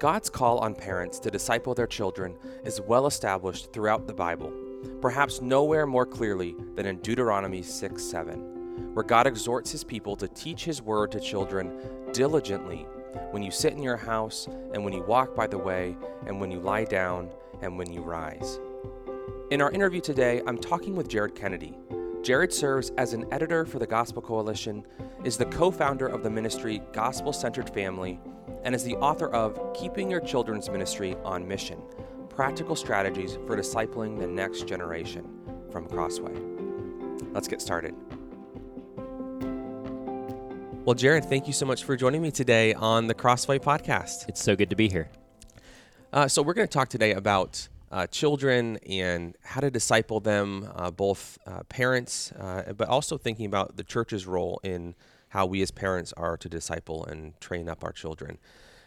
God's call on parents to disciple their children is well established throughout the Bible, perhaps nowhere more clearly than in Deuteronomy 6 7, where God exhorts his people to teach his word to children diligently when you sit in your house, and when you walk by the way, and when you lie down, and when you rise. In our interview today, I'm talking with Jared Kennedy. Jared serves as an editor for the Gospel Coalition, is the co founder of the ministry Gospel Centered Family, and is the author of Keeping Your Children's Ministry on Mission Practical Strategies for Discipling the Next Generation from Crossway. Let's get started. Well, Jared, thank you so much for joining me today on the Crossway podcast. It's so good to be here. Uh, so, we're going to talk today about uh, children and how to disciple them, uh, both uh, parents, uh, but also thinking about the church's role in how we as parents are to disciple and train up our children.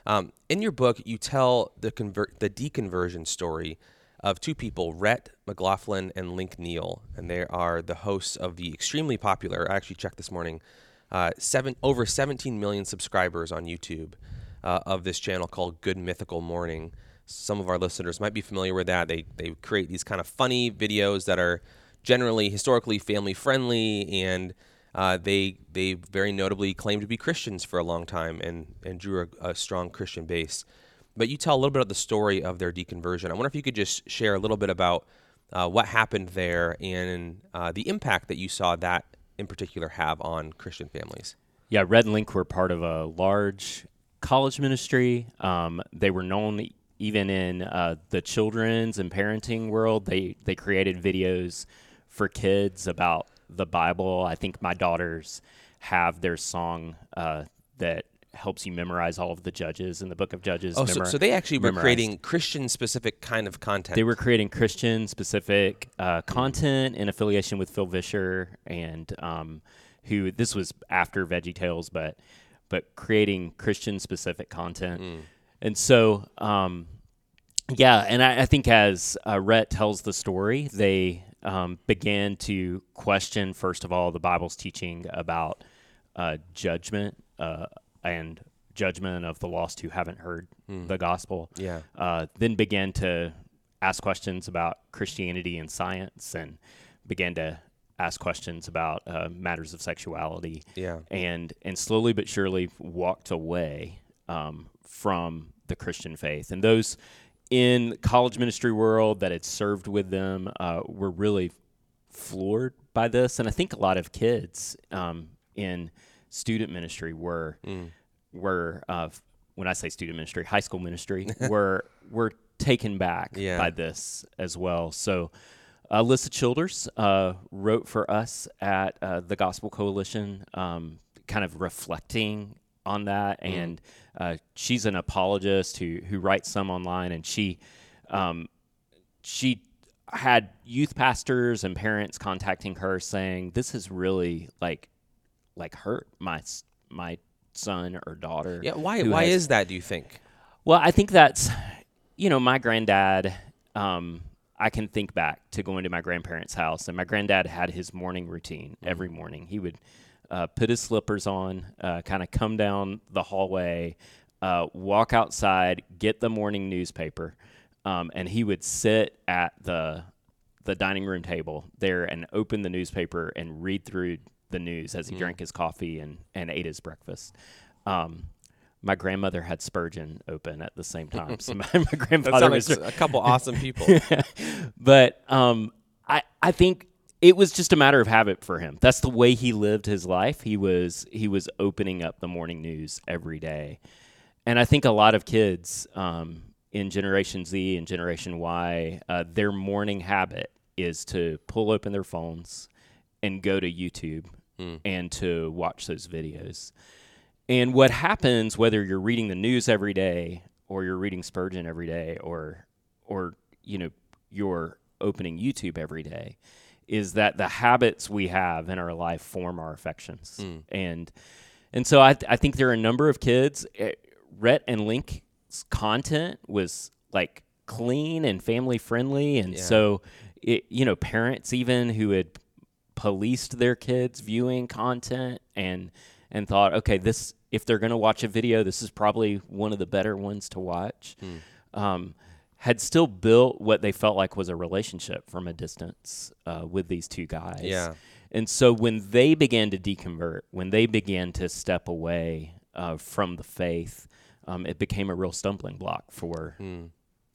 Um, in your book, you tell the convert the deconversion story of two people, Rhett McLaughlin and Link Neal, and they are the hosts of the extremely popular. I actually checked this morning, uh, seven over 17 million subscribers on YouTube uh, of this channel called Good Mythical Morning. Some of our listeners might be familiar with that. They they create these kind of funny videos that are generally historically family friendly and uh, they they very notably claimed to be Christians for a long time and and drew a, a, strong Christian base. But you tell a little bit of the story of their deconversion. I wonder if you could just share a little bit about uh, what happened there and uh, the impact that you saw that in particular have on Christian families. Yeah, Rhett Link were part of a large college ministry. Um, they were known even in uh, the children's and parenting world. They they created videos for kids about the Bible. I think my daughters have their song uh, that helps you memorize all of the judges in the book of Judges. Oh, so, so, they actually were creating Christian specific kind of content. They were creating Christian specific uh, content in affiliation with Phil Vischer and um, who this was after Veggie Tales, but but creating Christian specific content. Mm. And so, um, yeah, and I, I think as uh, Rhett tells the story, they um, began to question, first of all, the Bible's teaching about uh, judgment uh, and judgment of the lost who haven't heard mm. the gospel. Yeah. Uh, then began to ask questions about Christianity and science, and began to ask questions about uh, matters of sexuality. Yeah. And and slowly but surely walked away um, from the Christian faith, and those in college ministry world that had served with them uh, were really floored by this, and I think a lot of kids um, in student ministry were mm. were uh, when I say student ministry, high school ministry were were taken back yeah. by this as well. So. Uh, Alisa Childers uh, wrote for us at uh, the Gospel Coalition, um, kind of reflecting on that, mm. and uh, she's an apologist who who writes some online, and she um, she had youth pastors and parents contacting her saying this has really like like hurt my my son or daughter. Yeah, why why has, is that? Do you think? Well, I think that's you know my granddad. Um, I can think back to going to my grandparents' house, and my granddad had his morning routine every morning. He would uh, put his slippers on, uh, kind of come down the hallway, uh, walk outside, get the morning newspaper, um, and he would sit at the the dining room table there and open the newspaper and read through the news as he mm. drank his coffee and, and ate his breakfast. Um, my grandmother had Spurgeon open at the same time. So my, my grandfather was a couple awesome people. but um, I I think it was just a matter of habit for him. That's the way he lived his life. He was he was opening up the morning news every day, and I think a lot of kids um, in Generation Z and Generation Y, uh, their morning habit is to pull open their phones and go to YouTube mm. and to watch those videos. And what happens, whether you're reading the news every day or you're reading Spurgeon every day or or you know you're opening YouTube every day is that the habits we have in our life form our affections. Mm. And and so I, I think there are a number of kids. Uh, Rhett and Link's content was like clean and family friendly, and yeah. so it, you know parents even who had policed their kids viewing content and and thought, okay, this if they're going to watch a video, this is probably one of the better ones to watch. Um, had still built what they felt like was a relationship from a distance uh, with these two guys. Yeah. And so when they began to deconvert, when they began to step away uh, from the faith, um, it became a real stumbling block for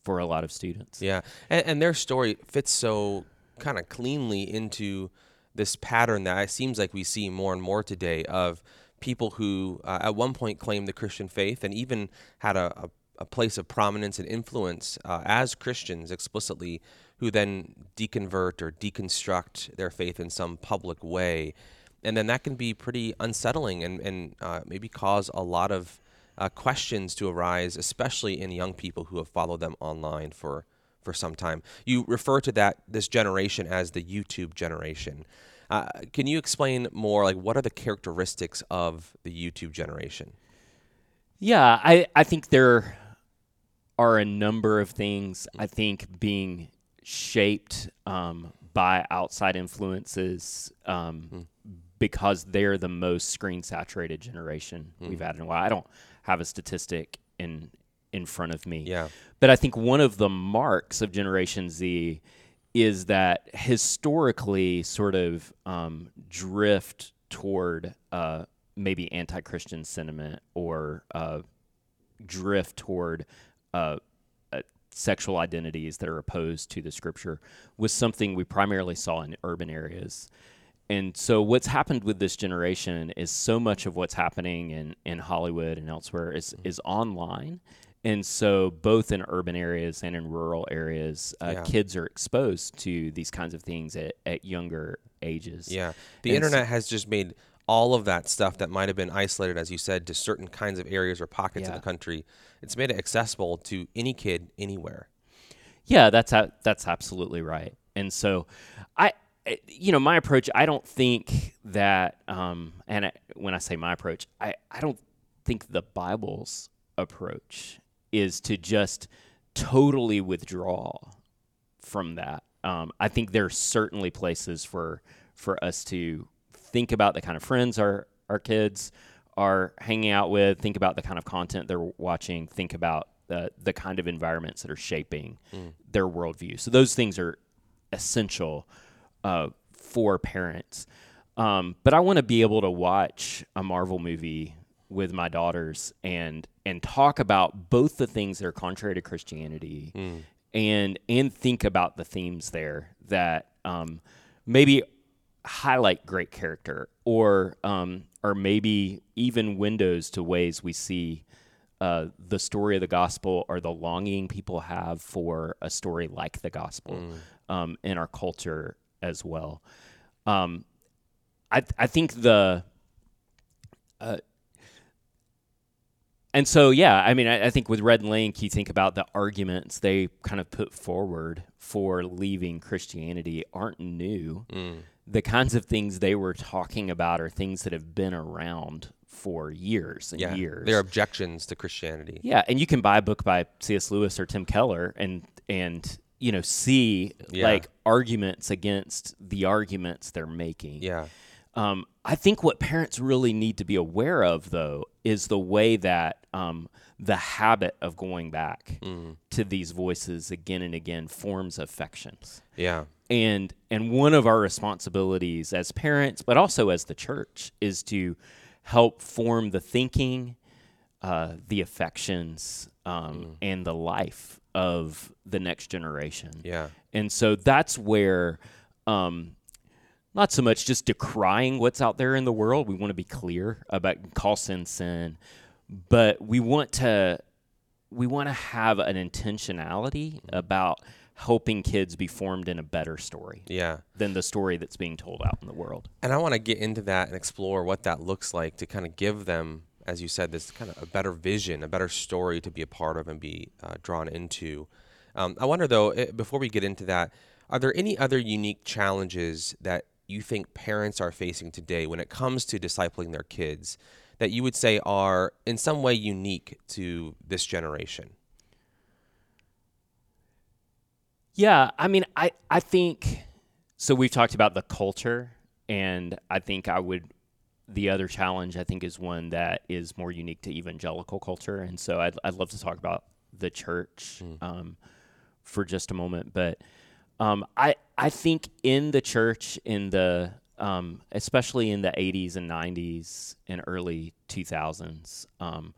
for a lot of students. Yeah, and, and their story fits so kind of cleanly into this pattern that it seems like we see more and more today of people who uh, at one point claimed the Christian faith and even had a, a, a place of prominence and influence uh, as Christians explicitly, who then deconvert or deconstruct their faith in some public way. And then that can be pretty unsettling and, and uh, maybe cause a lot of uh, questions to arise, especially in young people who have followed them online for, for some time. You refer to that this generation as the YouTube generation. Uh, can you explain more, like what are the characteristics of the YouTube generation? Yeah, I, I think there are a number of things I think being shaped um, by outside influences um, because they're the most screen saturated generation we've had in a while. I don't have a statistic in in front of me. Yeah. But I think one of the marks of Generation Z is that historically sort of um, drift toward uh, maybe anti Christian sentiment or uh, drift toward uh, uh, sexual identities that are opposed to the scripture was something we primarily saw in urban areas. And so, what's happened with this generation is so much of what's happening in, in Hollywood and elsewhere is, is online. And so, both in urban areas and in rural areas, uh, Yeah. kids are exposed to these kinds of things at, at younger ages. Yeah. The And internet has just made all of that stuff that might have been isolated, as you said, to certain kinds of areas or pockets of the country. It's made it accessible to any kid anywhere. Yeah, that's a, that's absolutely right. And so, I, I- you know, my approach. I don't think that, um, and I, when I say my approach, I, I don't think the Bible's approach is to just totally withdraw from that. Um, I think there are certainly places for for us to think about the kind of friends our our kids are hanging out with, think about the kind of content they're watching, think about the the kind of environments that are shaping their worldview. So those things are essential uh, for parents. Um, but I want to be able to watch a Marvel movie with my daughters and and talk about both the things that are contrary to Christianity and and think about the themes there that um, maybe highlight great character or um, or maybe even windows to ways we see uh, the story of the gospel or the longing people have for a story like the gospel um, in our culture as well. Um, I I think the uh, and so yeah, I mean I, I think with Rhett Link, you think about the arguments they kind of put forward for leaving Christianity aren't new. Mm. The kinds of things they were talking about are things that have been around for years and Yeah. years. Their objections to Christianity. Yeah, and you can buy a book by C.S. Lewis or Tim Keller and and you know see Yeah. like arguments against the arguments they're making. Yeah. Um, I think what parents really need to be aware of, though, is the way that um, the habit of going back to these voices again and again forms affections. Yeah. And and one of our responsibilities as parents, but also as the church, is to help form the thinking, uh, the affections, um, and the life of the next generation. Yeah. And so that's where, um, not so much just decrying what's out there in the world. We want to be clear about call sin sin, but we want to we want to have an intentionality about helping kids be formed in a better story Yeah. than the story that's being told out in the world. And I want to get into that and explore what that looks like to kind of give them, as you said, this kind of a better vision, a better story to be a part of and be uh, drawn into. Um, I wonder, though, eh, before we get into that, are there any other unique challenges that you think parents are facing today when it comes to discipling their kids that you would say are in some way unique to this generation? Yeah, I mean, I I think so. We've talked about the culture, and I think I would the other challenge I think is one that is more unique to evangelical culture, and so I'd I'd love to talk about the church um, for just a moment, but um, I I think in the church in the um, especially in the 80s and 90s and early 2000s, um,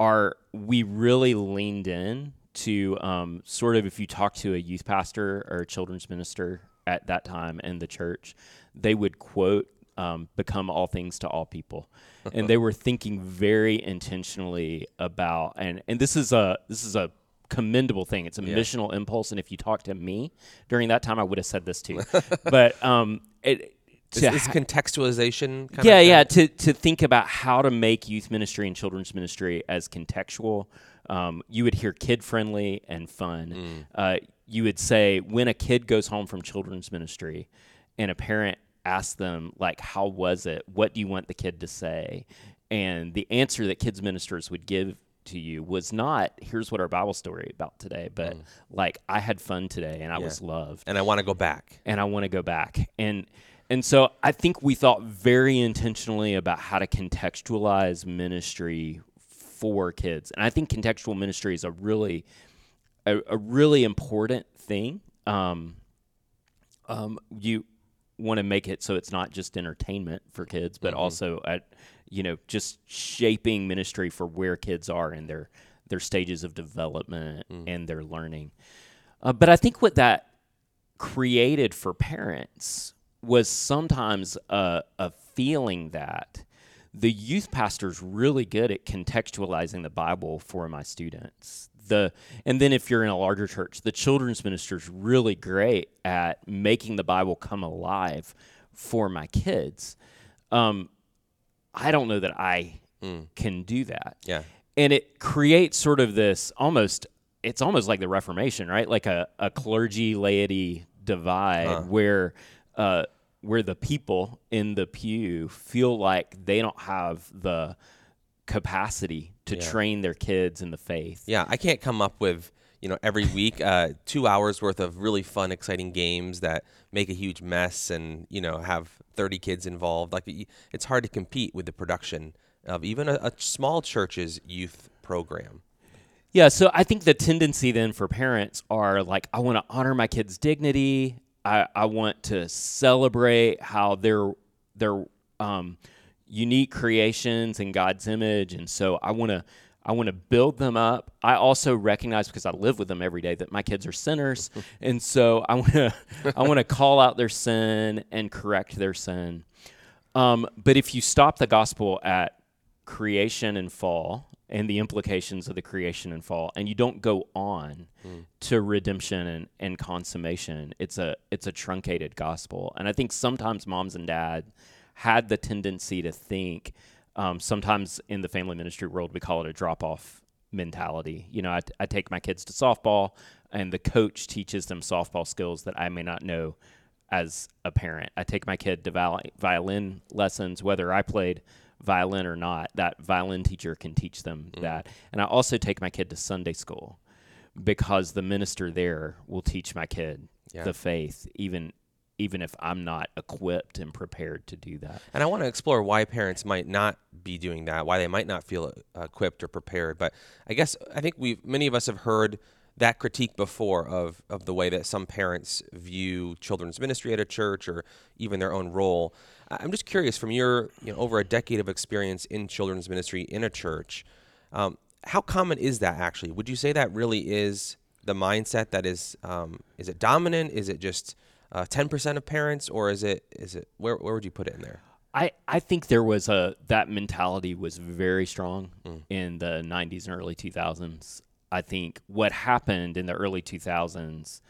are we really leaned in to um, sort of if you talk to a youth pastor or a children's minister at that time in the church, they would quote um, become all things to all people. And they were thinking very intentionally about and and this is a this is a commendable thing it's a missional impulse and if you talk to me during that time i would have said this too but um it Is to this ha- contextualization? Kind yeah, yeah. To to think about how to make youth ministry and children's ministry as contextual. Um, you would hear kid friendly and fun. Uh, you would say when a kid goes home from children's ministry, and a parent asks them like, "How was it? What do you want the kid to say?" And the answer that kids ministers would give to you was not, "Here's what our Bible story about today," but like, "I had fun today and I was loved." And I want to go back. and I want to go back. And and so I think we thought very intentionally about how to contextualize ministry for kids. And I think contextual ministry is a really a, a really important thing. Um, um, you want to make it so it's not just entertainment for kids, but also at you know just shaping ministry for where kids are in their their stages of development and their learning. Uh, but I think what that created for parents was sometimes a, a feeling that the youth pastor's really good at contextualizing the Bible for my students. The and then if you're in a larger church, the children's minister's really great at making the Bible come alive for my kids. Um, I don't know that I can do that. Yeah. and it creates sort of this almost it's almost like the reformation right? Like a, a clergy laity divide where uh, where the people in the pew feel like they don't have the capacity to train their kids in the faith. Yeah, I can't come up with you know every week uh, two hours worth of really fun, exciting games that make a huge mess and you know have thirty kids involved. Like it's hard to compete with the production of even a, a small church's youth program. Yeah, so I think the tendency then for parents are like, I want to honor my kid's dignity. I, I want to celebrate how they're they're um, unique creations in God's image, and so I want to I want to build them up. I also recognize because I live with them every day that my kids are sinners, and so I want to I want to call out their sin and correct their sin. Um, but if you stop the gospel at creation and fall and the implications of the creation and fall, and you don't go on to redemption and, and consummation, it's a it's a truncated gospel. And I think sometimes moms and dad had the tendency to think. Um, sometimes in the family ministry world, we call it a drop off mentality. You know, I, I take my kids to softball, and the coach teaches them softball skills that I may not know as a parent. I take my kid to violin lessons, whether I played violin or not. That violin teacher can teach them that. And I also take my kid to Sunday school because the minister there will teach my kid Yeah. the faith, even even if I'm not equipped and prepared to do that. And I want to explore why parents might not be doing that, why they might not feel uh, equipped or prepared. But I guess I think we many of us have heard that critique before of of the way that some parents view children's ministry at a church or even their own role. I'm just curious from your you know over a decade of experience in children's ministry in a church, um, how common is that actually? Would you say that really is the mindset that is um, is it dominant? Is it just uh, ten percent of parents, or is it is it where where would you put it in there? I, I think there was a that mentality was very strong in the 90s and early 2000s. I think what happened in the early 2000s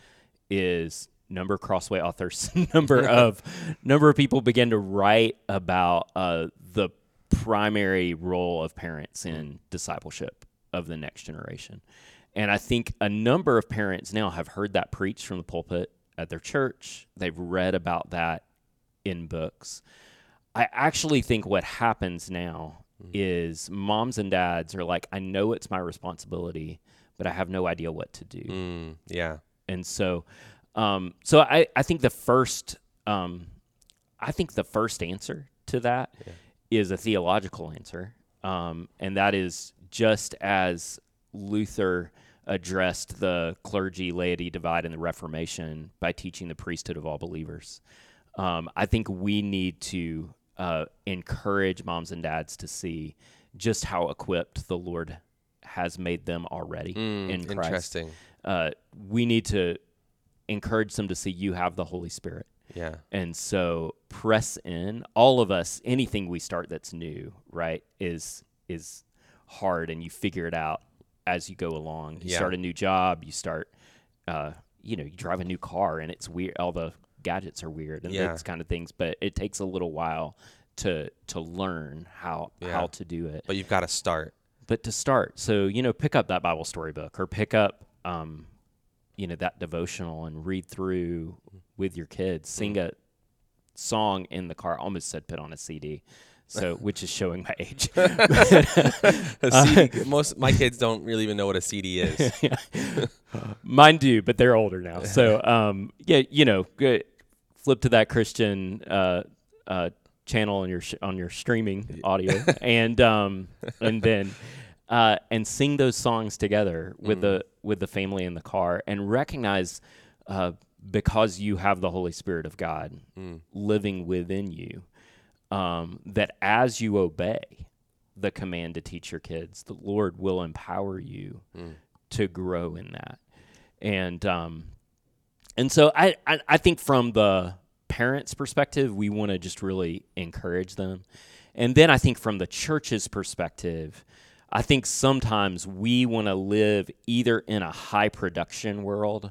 is number of crossway authors, number of number of people began to write about uh, the primary role of parents in discipleship of the next generation. And I think a number of parents now have heard that preached from the pulpit at their church. They've read about that in books. I actually think what happens now is moms and dads are like, I know it's my responsibility, but I have no idea what to do. Mm, yeah. And so, um, so I, I think the first, um, I think the first answer to that is a theological answer, um, and that is just as Luther addressed the clergy laity divide in the Reformation by teaching the priesthood of all believers. Um, I think we need to uh, encourage moms and dads to see just how equipped the Lord has made them already in Christ. Interesting. Uh, we need to encourage them to see you have the Holy Spirit. Yeah. And so press in. All of us, anything we start that's new, right, is is hard, and you figure it out as you go along. You Yeah. start a new job. You start, uh, you know, you drive a new car, and it's weird. All the gadgets are weird and Yeah. those kind of things. But it takes a little while to to learn how Yeah. how to do it But you've got to start. but to start so you know pick up that bible storybook or pick up um, you know that devotional and read through with your kids sing a song in the car I almost said put on a cd so which is showing my age A CD, most my kids don't really even know what a CD is. mine do but they're older now so um, yeah you know good. flip to that christian uh, uh, channel on your sh- on your streaming audio and um, and then uh, and sing those songs together with the with the family in the car and recognize uh, because you have the Holy Spirit of God living within you um, that as you obey the command to teach your kids, the Lord will empower you to grow in that. And um, and so I, I I think from the parents' perspective, we want to just really encourage them. And then I think from the church's perspective, I think sometimes we want to live either in a high production world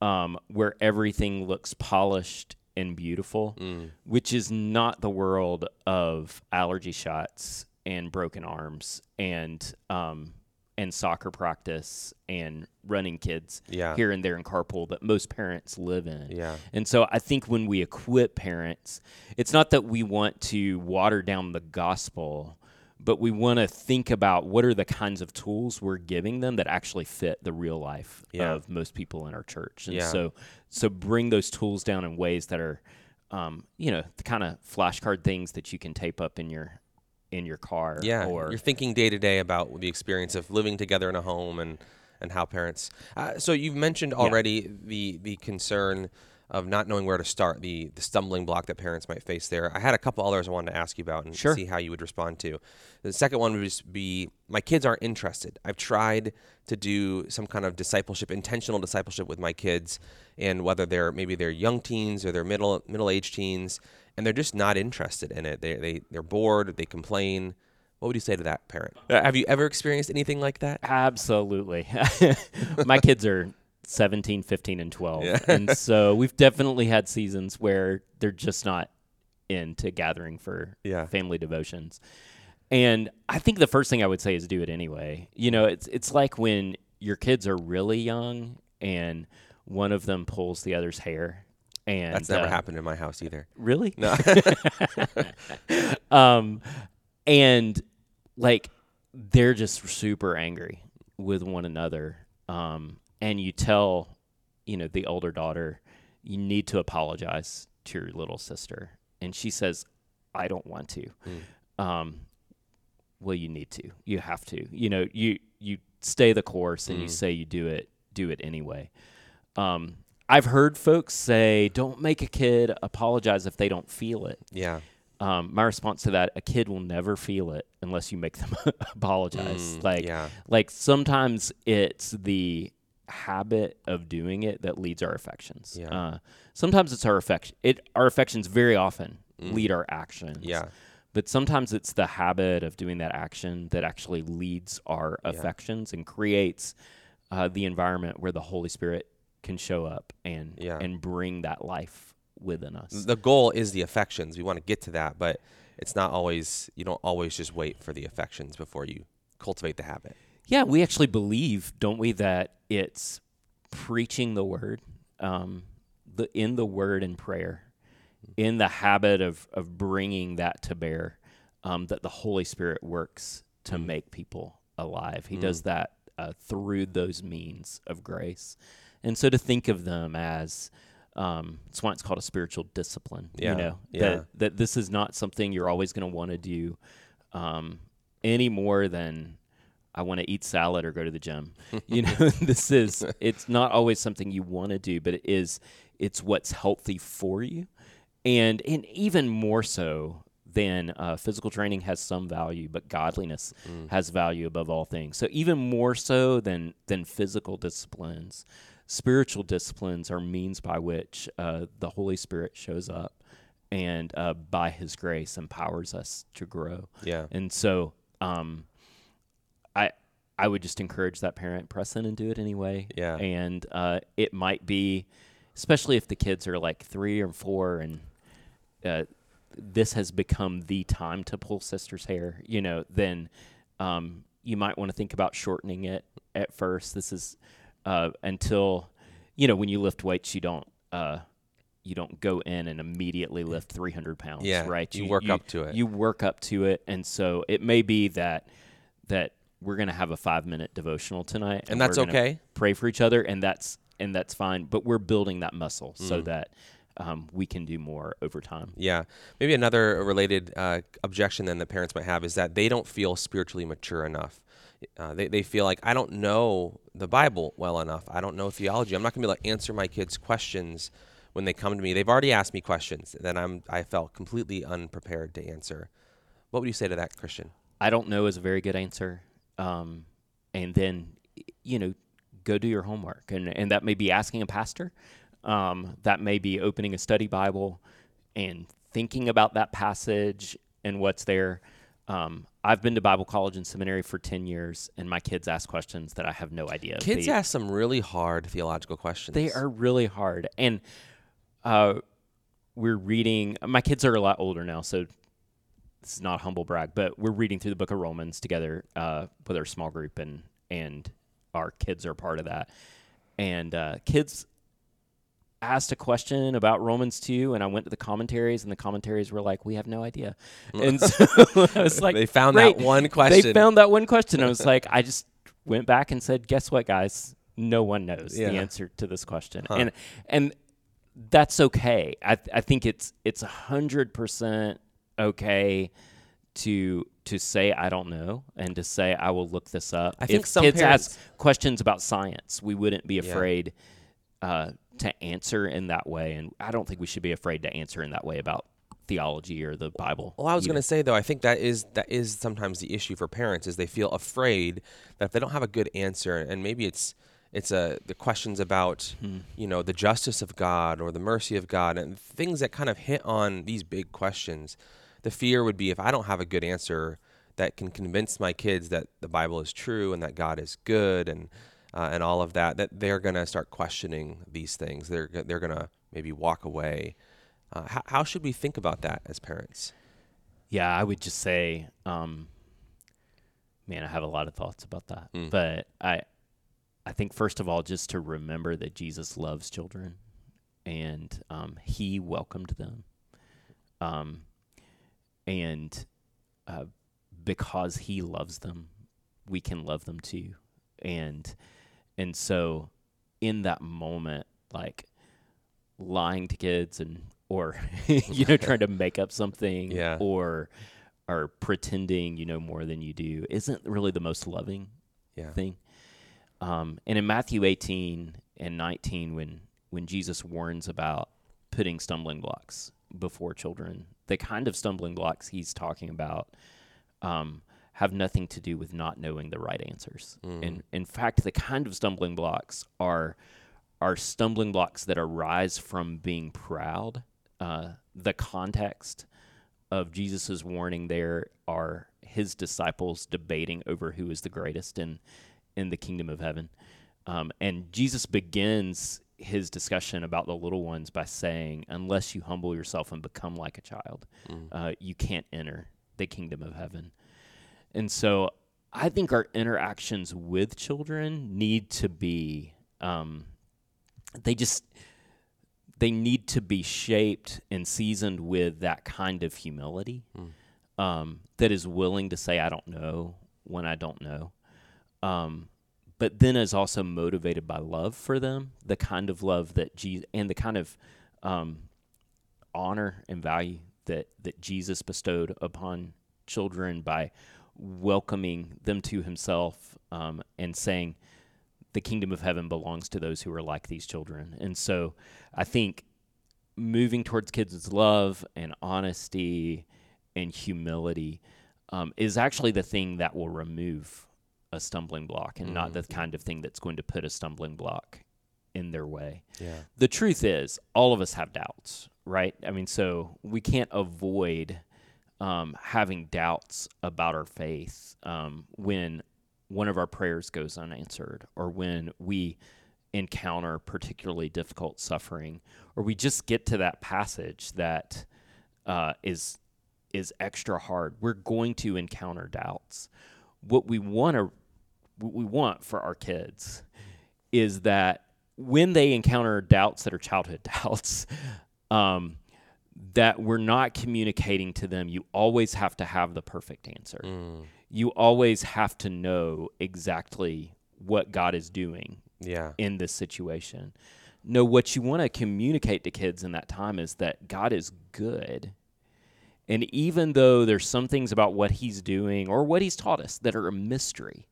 um, where everything looks polished and beautiful, which is not the world of allergy shots and broken arms and um, and soccer practice and running kids Yeah. here and there in carpool that most parents live in. Yeah. And so I think when we equip parents, it's not that we want to water down the gospel, but we want to think about what are the kinds of tools we're giving them that actually fit the real life Yeah. of most people in our church. And Yeah. so so bring those tools down in ways that are um, you know, the kind of flashcard things that you can tape up in your in your car Yeah, or you're thinking day to day about the experience of living together in a home and and how parents. Uh, so you've mentioned already the the concern of not knowing where to start, the the stumbling block that parents might face there. I had a couple others I wanted to ask you about and Sure. see how you would respond to. The second one would just be my kids aren't interested. I've tried to do some kind of discipleship, intentional discipleship with my kids, and whether they're maybe they're young teens or they're middle middle aged teens, and they're just not interested in it. They they they're bored. They complain. What would you say to that parent? Uh, have you ever experienced anything like that? Absolutely. My kids are 17, 15, and 12. And so we've definitely had seasons where they're just not into gathering for Yeah. family devotions. And I think the first thing I would say is do it anyway. You know, it's it's like when your kids are really young and one of them pulls the other's hair and That's never uh, happened in my house either. Really? No. um, and like they're just super angry with one another. Um, and you tell, you know, the older daughter, you need to apologize to your little sister, and she says, "I don't want to." Um, well, you need to. You have to. You know, you you stay the course, and you say you do it. Do it anyway. Um, I've heard folks say, "Don't make a kid apologize if they don't feel it." yeah. um, my response to that a kid will never feel it unless you make them apologize like yeah. like sometimes it's the habit of doing it that leads our affections Yeah. uh, sometimes it's our affection it our affections very often lead our actions Yeah. but sometimes it's the habit of doing that action that actually leads our affections and creates uh, the environment where the holy spirit can show up and Yeah. and bring that life within us The goal is the affections. We want to get to that, but it's not always. You don't always just wait for the affections before you cultivate the habit. Yeah, we actually believe, don't we, that it's preaching the word, um, the in the word and prayer, in the habit of of bringing that to bear, um, that the Holy Spirit works to make people alive. He does that uh, through those means of grace, and so to think of them as Um, that's why it's called a spiritual discipline. Yeah, You know yeah. that that this is not something you're always going to want to do, um, any more than I want to eat salad or go to the gym. you know, this is it's not always something you want to do, but it is it's what's healthy for you, and and even more so than uh, physical training has some value, but godliness has value above all things. So even more so than than physical disciplines, spiritual disciplines are means by which uh, the Holy Spirit shows up and uh, by His grace empowers us to grow. Yeah. And so, um, I I would just encourage that parent press in and do it anyway. Yeah. And uh, it might be, especially if the kids are like three or four, and uh, this has become the time to pull sister's hair. You know, then um, you might want to think about shortening it at first. This is uh, until you know when you lift weights, you don't. Uh, you don't go in and immediately lift 300 pounds, Yeah, right? you work up to it. You work up to it, and so it may be that that we're going to have a five minute devotional tonight, And we're that's okay? Pray for each other, and that's and that's fine. But we're building that muscle so Mm. that um, we can do more over time. Yeah. Maybe another related uh, objection then the parents might have is that they don't feel spiritually mature enough. Uh, they, they feel like, I don't know the Bible well enough. I don't know theology. I'm not going to be able to answer my kids' questions when they come to me. They've already asked me questions that I'm, I felt completely unprepared to answer. What would you say to that, Christian? I don't know is a very good answer. Um, and then, you know, go do your homework. And, and that may be asking a pastor. Um, that may be opening a study Bible and thinking about that passage and what's there. Um, I've been to Bible college and seminary for 10 years, and my kids ask questions that I have no idea. Kids They- ask some really hard theological questions. they are really hard. And uh, we're reading, my kids are a lot older now, so this is not humble brag, but we're reading through the book of Romans together uh, with our small group, and, and our kids are part of that. And uh, kids asked a question about Romans 2, and I went to the commentaries, and the commentaries were like, we have no idea. And so I was like, They found "Great." that one question. They found that one question. I was like, I just went back and said, guess what, guys? No one knows Yeah. the answer to this question, and and that's okay. I I think it's it's a hundred percent okay to to say I don't know and to say I will look this up. I think if some kids parents- ask questions about science, we wouldn't be afraid uh, to answer in that way, and I don't think we should be afraid to answer in that way about theology or the Bible. Well, I was going to say though, I think that is that is sometimes the issue for parents is they feel afraid that if they don't have a good answer, and maybe it's it's a the questions about you know the justice of God or the mercy of God and things that kind of hit on these big questions. The fear would be if I don't have a good answer that can convince my kids that the Bible is true and that God is good and uh, and all of that, that they're going to start questioning these things. They're they're going to maybe walk away. Uh, how, how should we think about that as parents? Yeah, I would just say, um, man, I have a lot of thoughts about that. Mm. But I, I think first of all, just to remember that Jesus loves children, and um, He welcomed them, um, and uh, because He loves them, we can love them too, and and so in that moment, like lying to kids and or you know trying to make up something Yeah. or or pretending you know more than you do isn't really the most loving Yeah. thing um, and in matthew 18 and 19 when when jesus warns about putting stumbling blocks before children the kind of stumbling blocks he's talking about um, have nothing to do with not knowing the right answers and in fact the kind of stumbling blocks are are stumbling blocks that arise from being proud. Uh, the context of Jesus' warning there are his disciples debating over who is the greatest in in the kingdom of heaven. Um, and Jesus begins his discussion about the little ones by saying, Unless you humble yourself and become like a child, uh, you can't enter the kingdom of heaven. And so I think our interactions with children need to be, um, they just, they need to be shaped and seasoned with that kind of humility um, that is willing to say, I don't know when I don't know. Um, but then is also motivated by love for them, the kind of love that Jesus and the kind of um, honor and value that that Jesus bestowed upon children by welcoming them to Himself um, and saying, "The kingdom of heaven belongs to those who are like these children." And so, I think moving towards kids' love and honesty and humility um, is actually the thing that will remove a stumbling block and not the kind of thing that's going to put a stumbling block in their way. Yeah. The truth is, all of us have doubts, right? I mean, so we can't avoid um, having doubts about our faith um, when one of our prayers goes unanswered or when we encounter particularly difficult suffering or we just get to that passage that uh, is is extra hard. We're going to encounter doubts. What we want to what we want for our kids is that when they encounter doubts that are childhood doubts, um, that we're not communicating to them. You always have to have the perfect answer. Mm. You always have to know exactly what God is doing Yeah. in this situation. No, what you want to communicate to kids in that time is that God is good. And even though there's some things about what he's doing or what he's taught us that are a mystery,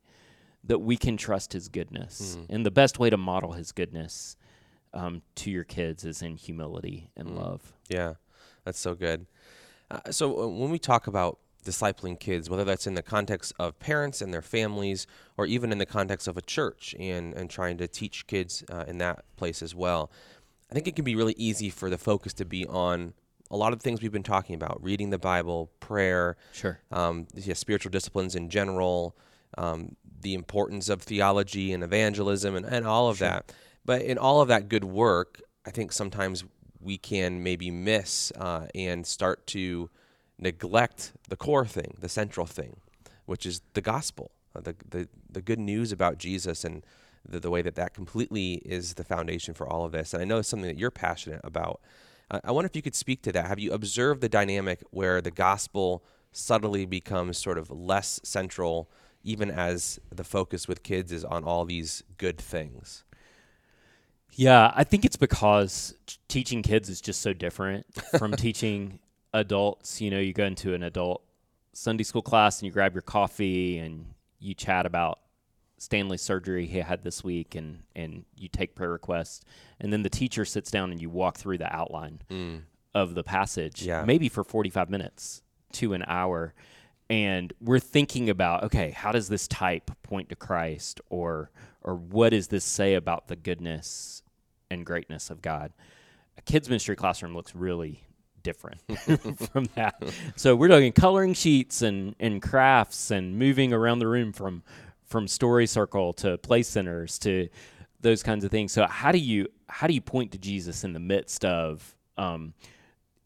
that we can trust his goodness. And the best way to model his goodness um, to your kids is in humility and love. Yeah, that's so good. Uh, so uh, when we talk about discipling kids, whether that's in the context of parents and their families, or even in the context of a church and and trying to teach kids uh, in that place as well, I think it can be really easy for the focus to be on a lot of the things we've been talking about: reading the Bible, prayer, Sure. um, yeah, spiritual disciplines in general, um, the importance of theology and evangelism, and, and all of that. But in all of that good work, I think sometimes we can maybe miss uh, and start to neglect the core thing, the central thing, which is the gospel, uh, the, the, the good news about Jesus and the, the way that that completely is the foundation for all of this. And I know it's something that you're passionate about. Uh, I wonder if you could speak to that. Have you observed the dynamic where the gospel subtly becomes sort of less central, even as the focus with kids is on all these good things? Yeah, I think it's because teaching kids is just so different from teaching adults. You know, you go into an adult Sunday school class and you grab your coffee and you chat about Stanley's surgery he had this week and and you take prayer requests and then the teacher sits down and you walk through the outline mm. of the passage Yeah. maybe for 45 minutes to an hour and we're thinking about okay how does this type point to Christ or or what does this say about the goodness and greatness of God? A kids ministry classroom looks really different from that. So we're talking coloring sheets and and crafts and moving around the room from from story circle to play centers to those kinds of things. So how do you how do you point to Jesus in the midst of um,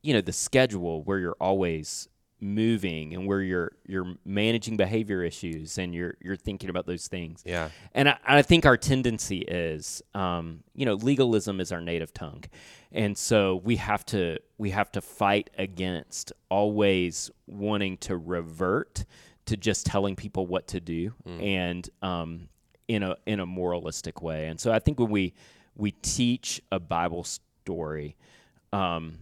you know the schedule where you're always moving and where you're you're managing behavior issues and you're you're thinking about those things. Yeah. and I, I think our tendency is um, you know legalism is our native tongue. And so we have to we have to fight against always wanting to revert to just telling people what to do and um, in a in a moralistic way. And so I think when we we teach a Bible story um,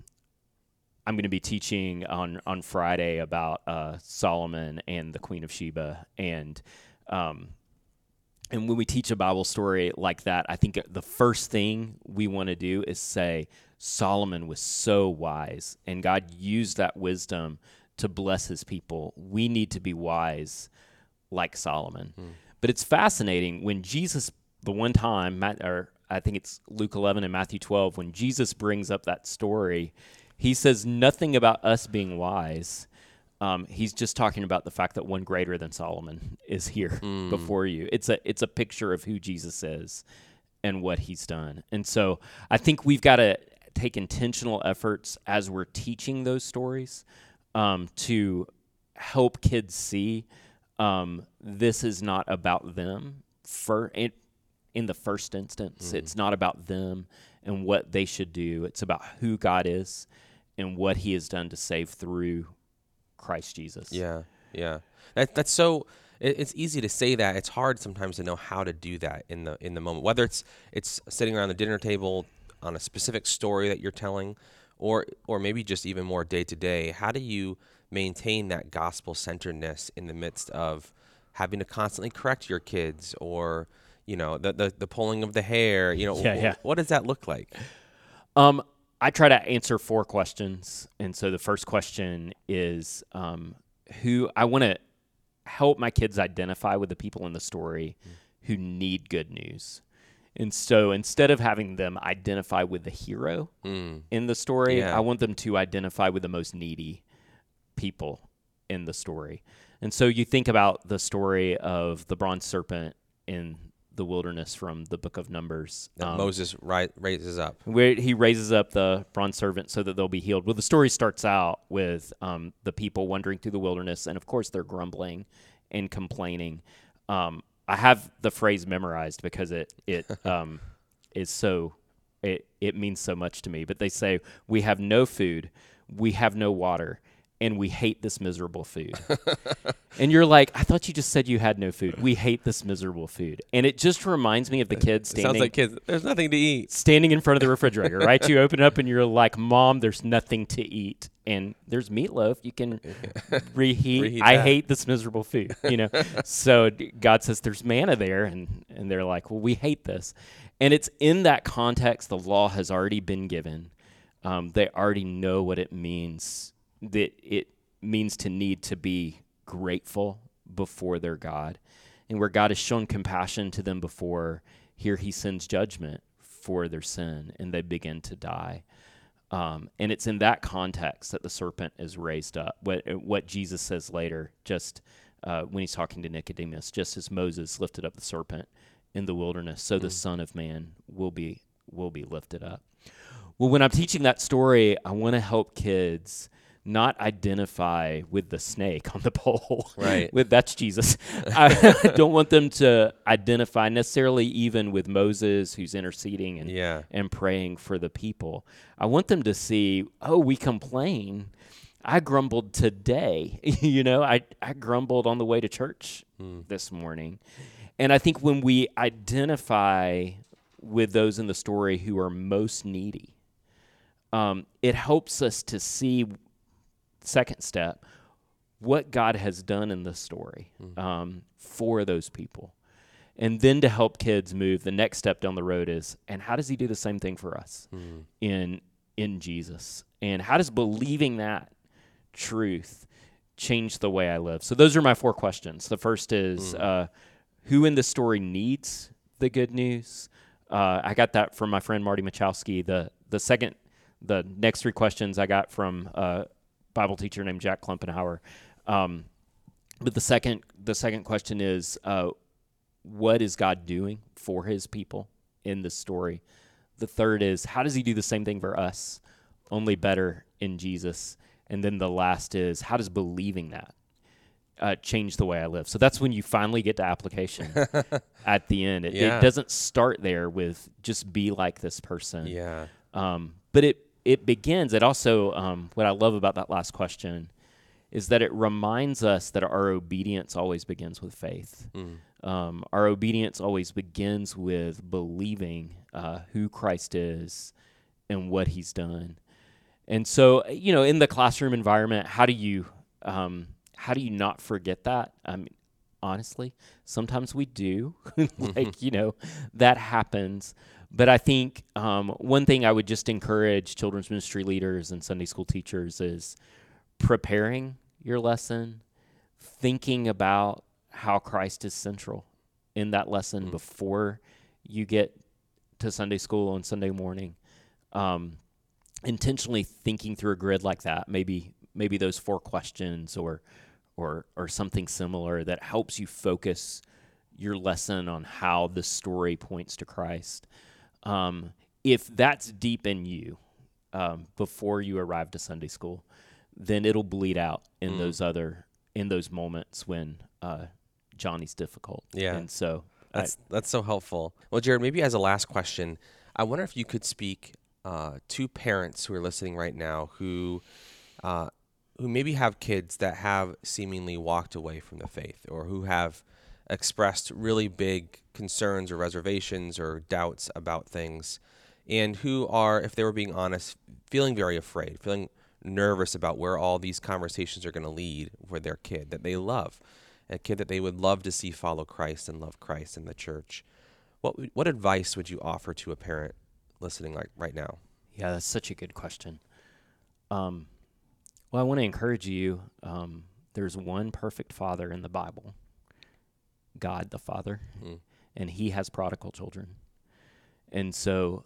I'm going to be teaching on on Friday about uh, Solomon and the Queen of Sheba, and um, and when we teach a Bible story like that, I think the first thing we want to do is say Solomon was so wise, and God used that wisdom to bless His people. We need to be wise like Solomon. But it's fascinating when Jesus, the one time, or I think it's Luke 11 and Matthew 12, when Jesus brings up that story, he says nothing about us being wise. Um, he's just talking about the fact that one greater than Solomon is here before you. It's a it's a picture of who Jesus is and what he's done. And so I think we've got to take intentional efforts as we're teaching those stories um, to help kids see um, this is not about them for it in the first instance it's not about them and what they should do it's about who god is and what he has done to save through christ jesus Yeah, yeah. That that's so. it, it's easy to say that. It's hard sometimes to know how to do that in the in the moment. Whether it's it's sitting around the dinner table on a specific story that you're telling, or or maybe just even more day to day. How do you maintain that gospel centeredness in the midst of having to constantly correct your kids or you know the the, the pulling of the hair you know Yeah, yeah. what does that look like Um, I try to answer four questions, and so the first question is um, who I want to help my kids identify with the people in the story who need good news. And so instead of having them identify with the hero in the story, Yeah. I want them to identify with the most needy people in the story. And so you think about the story of the bronze serpent in the wilderness from the book of Numbers. that Um, Moses ri- raises up where he raises up the bronze serpent so that they'll be healed. Well, the story starts out with um, the people wandering through the wilderness, and of course, they're grumbling and complaining. Um, I have the phrase memorized because it it um, is so it it means so much to me. But they say we have no food, we have no water, and we hate this miserable food. and you're like, I thought you just said you had no food. We hate this miserable food, and it just reminds me of the kids standing sounds like kids there's nothing to eat standing in front of the refrigerator, right? You open it up and you're like, "Mom, there's nothing to eat." And there's meatloaf. You can reheat. Reheat I that. hate this miserable food, you know. so God says there's manna there, and and they're like, "Well, we hate this." And it's in that context the law has already been given. Um, they already know what it means. That it means to need to be grateful before their God, and where God has shown compassion to them before, here He sends judgment for their sin, and they begin to die. Um, and it's in that context that the serpent is raised up. What what Jesus says later, just uh, when he's talking to Nicodemus, just as Moses lifted up the serpent in the wilderness, so the Son of Man will be will be lifted up. Well, when I'm teaching that story, I want to help kids not identify with the snake on the pole. Right. with that's Jesus. I, don't want them to identify necessarily even with Moses who's interceding and Yeah. and praying for the people. I want them to see, oh, we complain. I grumbled today. you know, I, I grumbled on the way to church this morning. And I think when we identify with those in the story who are most needy, um, it helps us to see, second step, what God has done in the story um, for those people. And then to help kids move, the next step down the road is, and how does he do the same thing for us in in Jesus? And how does believing that truth change the way I live? So those are my four questions. The first is, uh, who in the story needs the good news? Uh, I got that from my friend Marty Machowski. The the second, the next three questions I got from a Bible teacher named Jack Klumpenhower. Um, but the second the second question is, uh, what is God doing for His people in this story? The third is, how does He do the same thing for us, only better in Jesus? And then the last is, how does believing that uh, change the way I live? So that's when you finally get to application at the end. It, Yeah. it doesn't start there with just be like this person. yeah Um, but it it begins. It also um, what I love about that last question is that it reminds us that our obedience always begins with faith. Um, our obedience always begins with believing uh, who Christ is and what He's done. And so, you know, in the classroom environment, how do you um, how do you not forget that? I mean, honestly, sometimes we do. like, you know, that happens. But I think um, one thing I would just encourage children's ministry leaders and Sunday school teachers is preparing your lesson, thinking about how Christ is central in that lesson before you get to Sunday school on Sunday morning. Um, intentionally thinking through a grid like that, maybe maybe those four questions or or or something similar that helps you focus your lesson on how the story points to Christ. Um, if that's deep in you um, before you arrive to Sunday school, then it'll bleed out in those other in those moments when uh, Johnny's difficult. Yeah. and so I- That's that's so helpful. Well, Jared, maybe as a last question, I wonder if you could speak uh, to parents who are listening right now who uh, who maybe have kids that have seemingly walked away from the faith or who have expressed really big concerns or reservations or doubts about things and who are if they were being honest feeling very afraid feeling nervous about where all these conversations are going to lead for their kid that they love a kid that they would love to see follow Christ and love Christ in the church what what advice would you offer to a parent listening like right now Yeah, that's such a good question. Um, well, I want to encourage you. Um, there's one perfect father in the Bible, God the Father, Mm. and He has prodigal children, and so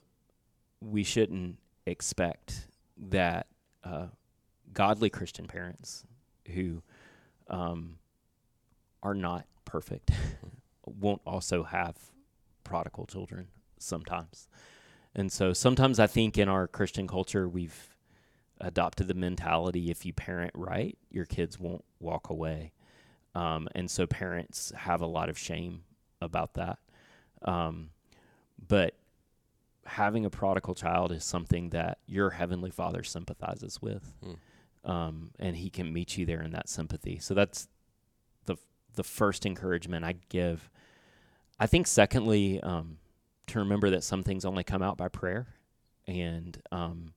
we shouldn't expect that uh, godly Christian parents who um, are not perfect won't also have prodigal children sometimes. And so sometimes I think in our Christian culture, we've adopted the mentality if you parent right, your kids won't walk away. Um, and so parents have a lot of shame about that. Um, but having a prodigal child is something that your heavenly father sympathizes with. Hmm. Um, and he can meet you there in that sympathy. So that's the, the first encouragement I'd give. I think, secondly, um, to remember that some things only come out by prayer, and um,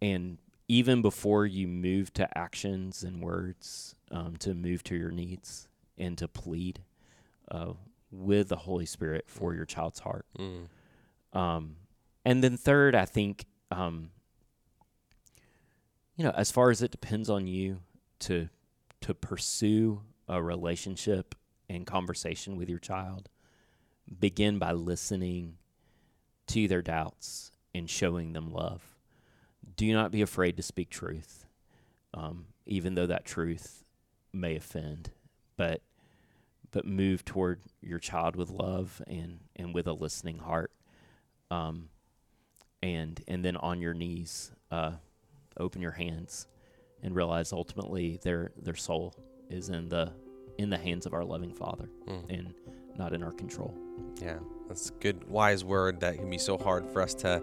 and even before you move to actions and words, um, to move to your needs and to plead uh, with the Holy Spirit for your child's heart. Mm. Um, and then third, I think, um, you know, as far as it depends on you to to pursue a relationship and conversation with your child, begin by listening to their doubts and showing them love. Do not be afraid to speak truth, um, even though that truth may offend. But but move toward your child with love and and with a listening heart. Um, and and then on your knees, uh, open your hands and realize ultimately their their soul is in the in the hands of our loving Father Mm. and not in our control. Yeah, that's a good, wise word that can be so hard for us to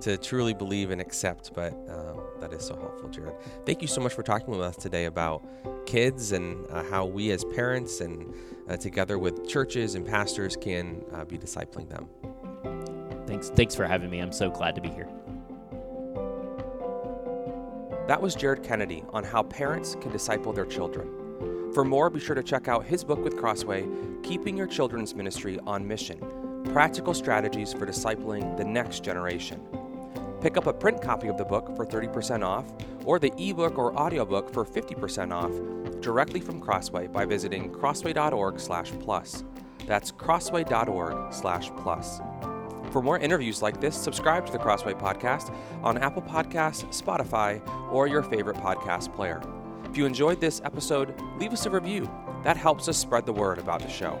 to truly believe and accept. But um, that is so helpful, Jared. Thank you so much for talking with us today about kids and uh, how we as parents and uh, together with churches and pastors can uh, be discipling them. Thanks thanks for having me. I'm so glad to be here. That was Jared Kennedy on how parents can disciple their children. For more, be sure to check out his book with Crossway, Keeping Your Children's Ministry on Mission Practical Strategies for Discipling the Next Generation. Pick up a print copy of the book for 30% off, or the ebook or audiobook for 50% off directly from Crossway by visiting crossway.org/plus. That's crossway.org/plus. For more interviews like this, subscribe to the Crossway Podcast on Apple Podcasts, Spotify, or your favorite podcast player. If you enjoyed this episode, leave us a review. That helps us spread the word about the show.